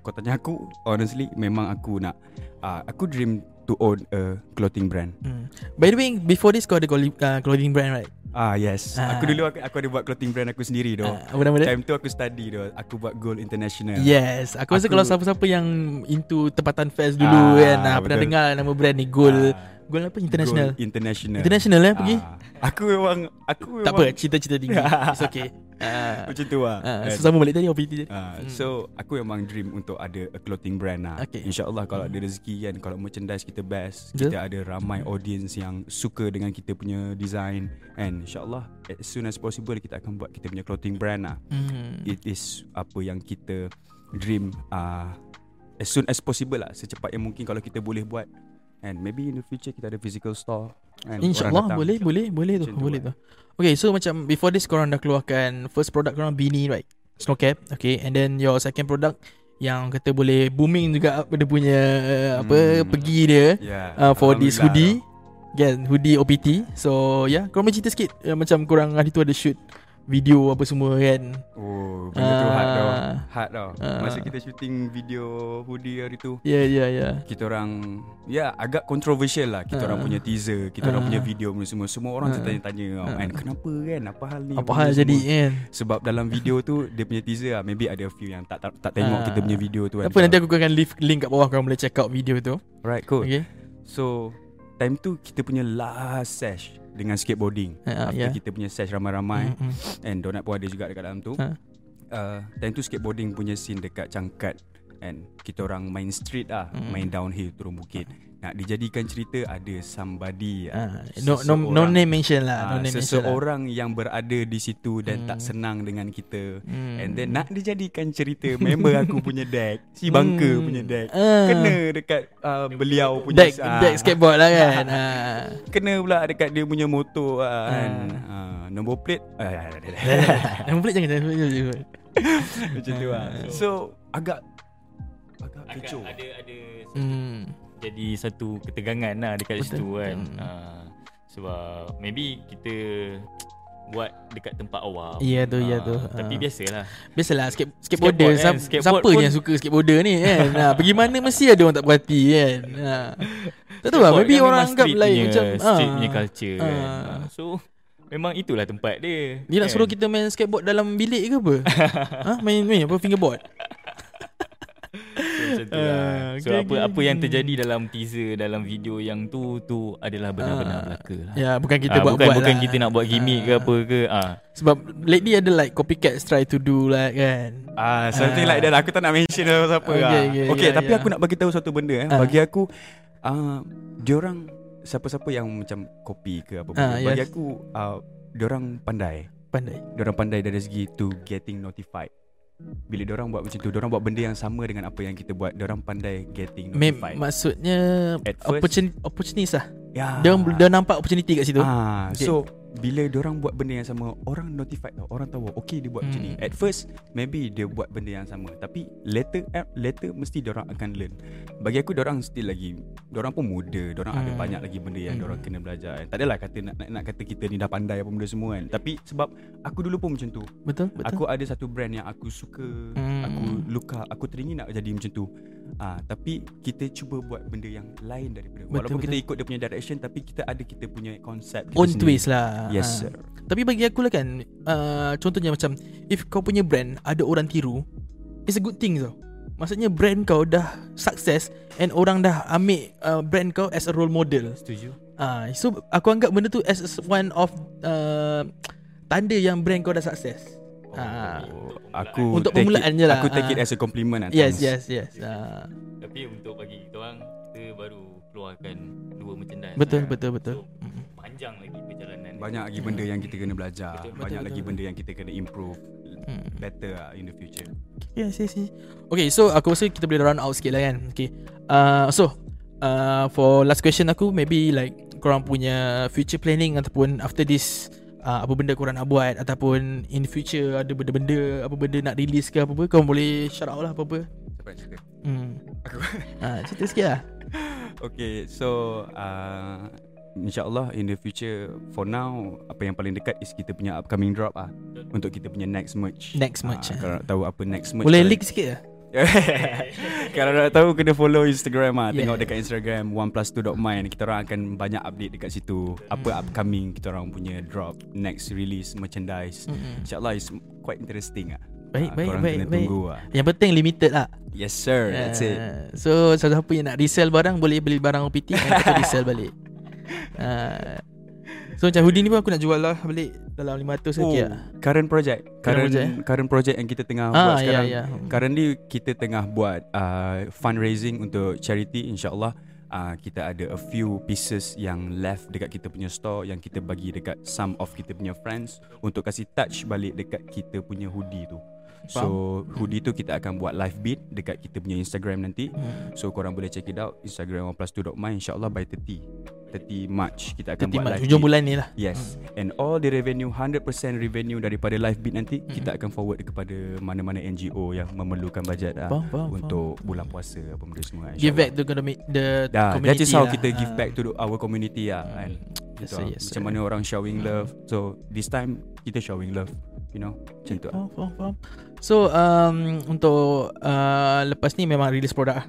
kau tanya aku Honestly Memang aku nak uh, Aku dream to own a clothing brand. Hmm. by the way before this kau ada clothing- uh, clothing brand right Ah yes. Ah. Aku dulu aku, aku ada buat clothing brand aku sendiri tu. Uh, apa nama dia? Time tu aku study tu. Aku buat Gold International. Yes, aku rasa Aku- kalau siapa-siapa yang into tempatan fest dulu Ah, kan, ah, pernah dengar nama brand ni Gold. Ah, Gold apa international? Gold International International eh pergi? Ah, Aku memang Aku memang Tak apa, cita-cita tinggi. It's okay. Ah, (laughs) Macam tu lah ah, kan. so sama balik tadi OPT. Ah, Hmm. So aku memang dream untuk ada a clothing brand lah Okay. InsyaAllah kalau ada rezeki kan Kalau merchandise kita best Betul. Kita ada ramai audience yang suka dengan kita punya design And insyaAllah as soon as possible Kita akan buat kita punya clothing brand lah Hmm. It is apa yang kita dream uh, As soon as possible lah Secepat yang mungkin kalau kita boleh buat And maybe in the future kita ada physical store and InsyaAllah datang. boleh, boleh, boleh tu, tu boleh tu. lah. Okay, so macam before this korang dah keluarkan first product korang beanie right? Snow cap, okay. And then your second product yang kata boleh booming juga apa dia punya uh, apa Hmm. pergi dia yeah, uh, for this hoodie kan hoodie OPT so ya yeah, korang boleh cerita sikit uh, macam korang hari tu ada shoot video apa semua kan. Oh benda tu hard tau Ah. Hard tau Ah. Masa kita shooting video hoodie hari tu ya ya ya kita orang ya agak controversial lah kita Ah. orang punya teaser kita orang Ah. punya video benda semua semua orang Ah. tertanya-tanya tau Ah. kan kenapa kan apa hal ni apa hal semua. jadi kan sebab dalam video tu dia punya teaser lah maybe ada a few yang tak tak, tak tengok Ah. kita punya video tu kan apa nanti aku akan leave link kat bawah korang boleh check out video tu right cool okay So time tu kita punya last sesh dengan skateboarding. Ah, After yeah. kita punya sesh ramai-ramai Mm, mm. and Donat pun ada juga dekat dalam tu. Ha. Uh, time tu skateboarding punya scene dekat Cangkat and kita orang main street lah, Mm. main downhill turun bukit. Nak dijadikan cerita ada somebody Ah, ah, no, no, no seseorang- name mention lah ah, no name mention lah seseorang yang berada di situ dan Hmm. tak senang dengan kita. Hmm. And then nak dijadikan cerita member (laughs) aku punya deck, si bangka Hmm. punya deck. Ah. Kena dekat uh, beliau punya deck, ah. deck skateboard lah kan (laughs) ah. Kena pula dekat dia punya motor ah, kan. Ah. Ah, nombor plate ah, (laughs) Nama pelik jangan jangan macam tu lah. So agak agak Agak kecoh. ada ada Hmm. Jadi satu ketegangan lah dekat Betul. situ kan. Hmm. Uh, sebab maybe kita buat dekat tempat awam. Ya tu, ya Ah, tu. Tapi Ah. biasalah. Biasalah skate, skateboarder Skateboard kan, siapa, skateboard siapa pun- yang suka skateboarder ni kan ha, (laughs) Pergi mana mesti ada orang tak berhati kan ha. Tak tahu lah maybe kan orang anggap lain macam street punya culture kan. Ah. Ah, So memang itulah tempat dia. Dia nak kan? suruh kita main skateboard dalam bilik ke apa? ha? (laughs) Main main apa fingerboard? (laughs) So, macam tu lah. Ah, So okay, apa okay, apa yang okay. terjadi dalam teaser dalam video yang tu tu adalah benar-benar Ah. belaka lah. Ya bukan kita Ah, buat bukan buat bukan lah. kita nak buat gimmick ke Ah. apa ke. Ah. Sebab lately ada like copycats try to do like kan. Ah, something Ah. like that. Aku tak nak mention siapa Okay, lah. okay, Okay, yeah, tapi yeah. aku nak bagi tahu satu benda eh. Ah. Bagi aku ah diorang siapa-siapa yang macam copy ke apa benda. Bagi yes. aku ah diorang pandai. Pandai. Diorang pandai dari segi to getting notified. Bila diorang buat macam tu, diorang buat benda yang sama dengan apa yang kita buat. Diorang pandai getting Mem- notified. maksudnya At first- opportunity opportunity lah. ya. Dia dia nampak opportunity kat situ. Ah, Okay. so bila diorang buat benda yang sama, orang notified tau. Orang tahu, okay dia buat macam ni. Hmm. At first, maybe dia buat benda yang sama, tapi later eh, later mesti diorang akan learn. Bagi aku diorang still lagi diorang pun muda, diorang ada Hmm. banyak lagi benda yang Hmm. diorang kena belajar. Tak adalah kata nak, nak nak kata kita ni dah pandai apa benda semua kan. Tapi sebab aku dulu pun macam tu. Betul, betul. Aku ada satu brand yang aku suka, Hmm. aku up, aku teringin nak jadi macam tu. Ah, tapi kita cuba buat benda yang lain daripada. Betul, Walaupun kita betul. ikut dia punya direction tapi kita ada kita punya konsep kita own sendiri. twist lah. Yes Ah. sir. Tapi bagi aku lah kan uh, Contohnya macam If kau punya brand Ada orang tiru It's a good thing tau Maksudnya brand kau dah sukses and orang dah ambil uh, brand kau as a role model. Setuju. Ah, uh, so aku anggap benda tu as one of uh, tanda yang brand kau dah sukses. Oh, Ah. aku Untuk take permulaan it, je lah. Aku take it Ah. as a compliment lah. Yes, yes, yes. Uh, Tapi untuk bagi kita orang kita baru keluarkan dua merchandise. betul, lah. betul, betul. So, Mm. panjang lagi perjalanan. Banyak lagi benda yang kita kena belajar. Betul, Banyak betul, lagi betul. benda yang kita kena improve Hmm. better lah in the future. Yes, yes, yes. Okay, so aku rasa kita boleh round out sikit lah kan. Okay. Uh, so, uh, for last question aku, maybe like korang punya future planning ataupun after this, uh, apa benda korang nak buat ataupun in future ada benda-benda, apa benda nak release ke apa-apa, korang boleh shout out lah apa-apa. Siapa yang cerita? Hmm. Aku. Uh, (laughs) cerita sikit lah. Okay, so uh, InsyaAllah in the future For now Apa yang paling dekat Is kita punya upcoming drop ah Untuk kita punya next merch Next merch, Ah, ah. Kalau nak tahu apa next merch Boleh leak sikit lah. (laughs) Kalau nak tahu Kena follow Instagram ah. Yeah. Tengok dekat Instagram OnePlus2.mind Kita orang akan banyak update dekat situ Apa Hmm. upcoming Kita orang punya drop Next release Merchandise Mm-mm. InsyaAllah is quite interesting ah. Baik, Ah, baik, baik, kena baik. tunggu ah. Yang penting limited lah. Yes sir That's it Ah, So siapa-siapa yang nak resell barang Boleh beli barang OPT Dan kita resell balik uh, (laughs) So macam hoodie ni pun aku nak jual lah Balik dalam 500 Oh, okay lah current project. Current project, current project, yang kita tengah buat Ah ya sekarang. ya. Currently kita tengah buat uh, fundraising untuk charity insyaallah. Uh, kita ada a few pieces yang left dekat kita punya store yang kita bagi dekat some of kita punya friends untuk kasih touch balik dekat kita punya hoodie tu. So hoodie tu kita akan buat live beat dekat kita punya Instagram nanti. Hmm. So korang boleh check it out. Instagram OnePlus2.my insyaallah by 30 30 March kita akan 30 buat Mac live Hujung bulan ni lah. Yes. And all the revenue 100% revenue daripada live beat nanti Mm-mm. Kita akan forward kepada mana-mana NGO yang memerlukan bajet lah Faham, faham, Untuk bulan puasa apa benda semua Give back to the, the Dah, community that is how lah. kita give Ah. back to the- our community lah kan. Yes, Gitu lah. yes, Macam sir. mana orang showing love. So this time kita showing love You know. Macam tu lah. Faham, faham, faham. So um, Untuk uh, Lepas ni memang release produk lah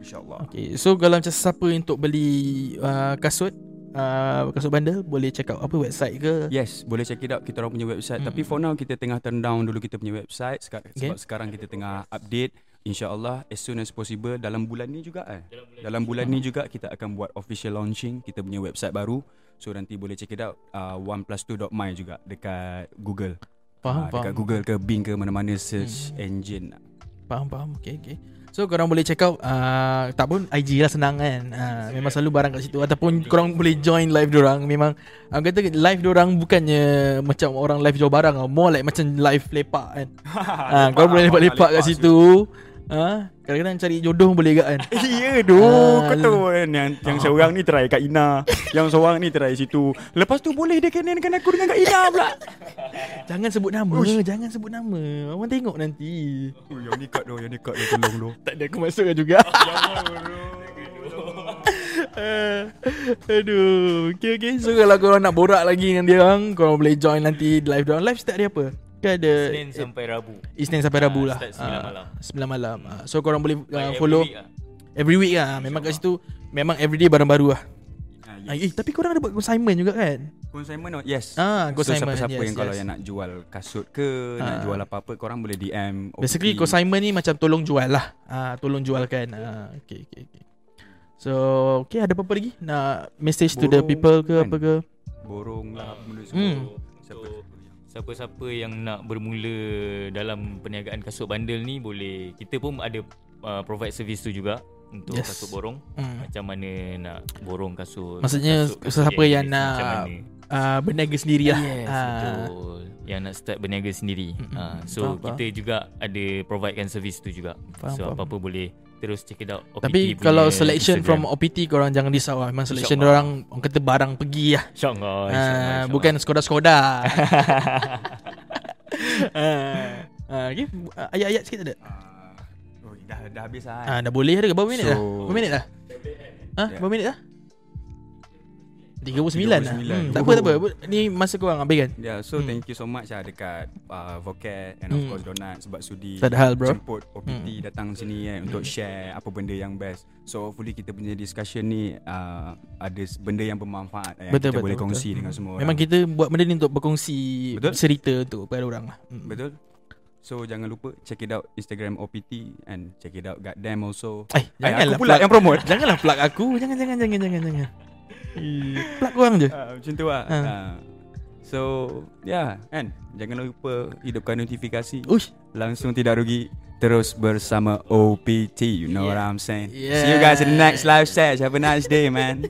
InsyaAllah Okay So kalau macam siapa untuk beli uh, Kasut uh, Kasut bandel Boleh check out Apa website ke Yes, boleh check it out kita orang punya website. Mm. Tapi for now kita tengah turn down dulu kita punya website Seka- Okay. sebab sekarang kita tengah update. InsyaAllah as soon as possible dalam bulan ni juga eh. Dalam bulan ni juga kita akan buat official launching kita punya website baru. So nanti boleh check it out uh, oneplus2.my juga dekat Google. Faham, Ah, dekat faham. Google ke Bing ke mana-mana search Hmm. engine. Faham faham Okay okay So korang boleh check out uh, Tak pun IG lah senang kan. Uh, Memang selalu barang kat situ. Ataupun korang boleh join live dorang Memang Aku kata live dorang bukannya Macam orang live jual barang. More like macam live lepak kan. Uh, (laughs) Korang boleh lepak-lepak kat situ uh, Kadang-kadang cari jodoh boleh kat kan? (laughs) Ya Ah, Kau tahu kan. Yang, yang seorang ni try kat Ina. Yang seorang ni try situ. Lepas tu boleh dia kenalkan aku dengan Kak Ina pula. (laughs) Jangan sebut nama. Jangan sebut nama. Orang tengok nanti. Oh, yang ni kat tu Yang ni kat tu Tolong tu Tak ada aku masukkan juga. (laughs) Uh, aduh. Okay okay. So kalau korang nak borak lagi dengan dia orang Korang boleh join nanti live dia. Orang Live start dia apa? Kan ada Senin sampai Rabu. Isnin sampai Rabu Ah, lah start 9 Ah, malam. 9 malam Ah, So korang boleh uh, every follow week lah. Every week lah Memang kat situ Memang everyday barang-baru lah Ah, Ah, Eh tapi korang ada buat consignment juga kan? Consignment oh, yes Ah, So consignment siapa-siapa yes, yang kalau yes. yang nak jual kasut ke Nak Ah. jual apa-apa Korang boleh DM Basically OPT. consignment ni macam tolong jual lah ah, Tolong jualkan ah, Okay okay okay So Okay ada apa-apa lagi Nak message to the Borong people ke kan? apa ke Borong lah benda Hmm. semua So, siapa-siapa yang nak bermula dalam perniagaan kasut bandel ni boleh kita pun ada uh, provide service tu juga untuk Yes. kasut borong hmm. macam mana nak borong kasut Maksudnya, kasut, siapa yang nak uh, Berniaga sendiri lah Yes, Ah, betul. Yang nak start berniaga sendiri. Uh, so Faham, kita juga ada providekan servis tu juga. Faham, so faham. apa-apa boleh terus check it out. OPT Tapi punya kalau selection Instagram. from OPT Korang jangan risau lah Memang selection InsyaAllah. orang Orang kata barang pergi lah InsyaAllah, Ah, insyaAllah, insyaAllah. Bukan Skoda-Skoda (laughs) Ah, ah, okay. Ayat-ayat sikit tak ada Ah, oh, dah, dah habis lah ah, Dah boleh ada Berapa minit So- dah Berapa minit dah Ha? Ya. Berapa minit dah 39 lah 39. hmm, Tak apa tak apa Ni masa korang habiskan Yeah, so Hmm. thank you so much lah dekat uh, Vocat and of Hmm. course Donat sebab sudi Tak ada hal, bro. jemput OPT datang sini kan untuk share apa benda yang best. So hopefully kita punya discussion ni uh, ada benda yang bermanfaat yang Betul, kita betul, boleh betul. kongsi dengan semua orang. Memang kita buat benda ni Untuk berkongsi Betul. Cerita untuk kepada orang lah hmm. Betul? So jangan lupa check it out Instagram OPT and check it out Goddamn also. Eh, janganlah aku pula plug- yang promote. (laughs) Janganlah plug aku. Jangan jangan jangan jangan jangan. Plug korang je. Uh, macam tu lah. Uh, so yeah, kan jangan lupa hidupkan notifikasi. Uish. Langsung tidak rugi. Terus bersama OPT. You know Yeah. what I'm saying? Yeah. See you guys in the next live stage. Have a nice day, man.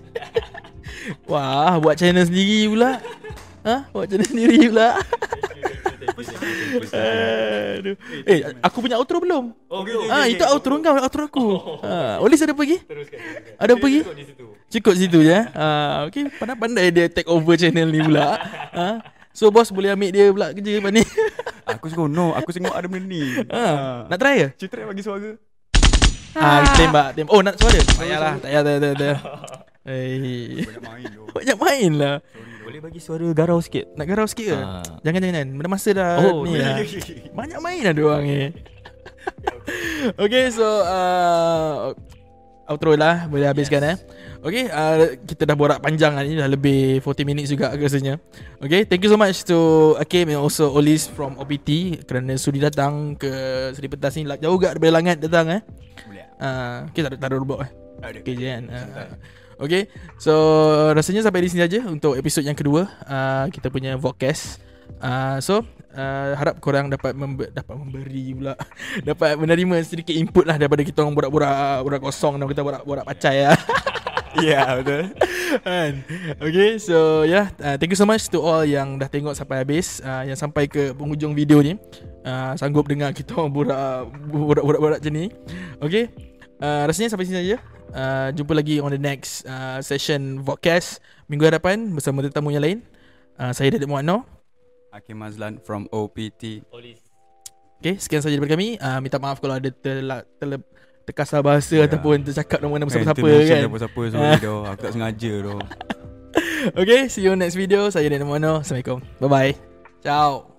(laughs) Wah, buat channel sendiri pula. Ha? Buat channel sendiri pula. (laughs) Aduh. Eh, aku punya outro belum? Oh, okay, Ah, itu outro kau, outro aku. Ha, Olis ada pergi? Ada pergi? Cukup situ je. eh? Ah, okey, pandai-pandai dia take over channel ni pula. Ha? So bos boleh ambil dia pula kerja lepas ni. (laughs) aku seronok. Aku tengok ada benda ni. Ha, nak try ke? Citra bagi suara. Ah, tembak, tembak. Oh, nak suara? Tak payahlah, tak payah, tak payah, tak payah. Eh, Banyak main tu. banyak main lah. Boleh bagi suara garau sikit. Nak garau sikit ke? Ah. Jangan, jangan. Benda masa dah Oh, ni lah. Banyak main lah diorang ni. (laughs) okay, so uh, outro lah boleh habiskan yes. eh. Okay, uh, kita dah borak panjang lah ni dah lebih 40 minutes juga rasanya. Okay, thank you so much to Akim and also Olis from OPT kerana sudi datang ke Seri Pentas ni jauh gak daripada Langat datang eh. Boleh. Uh, okay, tak ada, tak ada robot eh. Ada. Okay je kan uh, Okay So rasanya sampai di sini saja Untuk episod yang kedua uh, Kita punya Vodcast uh, So uh, Harap korang dapat membe- Dapat memberi pula (laughs) Dapat menerima sedikit input lah Daripada kita orang borak-borak Borak kosong Dan kita borak-borak pacai lah. (laughs) Ya, yeah, betul. kan? Okay so yeah uh, Thank you so much to all yang dah tengok sampai habis uh, Yang sampai ke penghujung video ni. Uh, Sanggup dengar kita orang borak Borak-borak macam ni. Okay uh, Rasanya sampai sini saja. Uh, Jumpa lagi on the next uh, session Vodcast Minggu hadapan bersama tetamu yang lain. Uh, Saya Dadik Muadno. Hakim Mazlan from OPT. Okay sekian saja daripada kami. Uh, Minta maaf kalau ada terla, terle, terkasar bahasa Ya. Ataupun tercakap nama-nama siapa-siapa Intonation kan. Siapa-siapa sorry doh. Aku tak sengaja doh. Okay see you next video. Saya Dadik Muadno. Assalamualaikum. Bye bye Ciao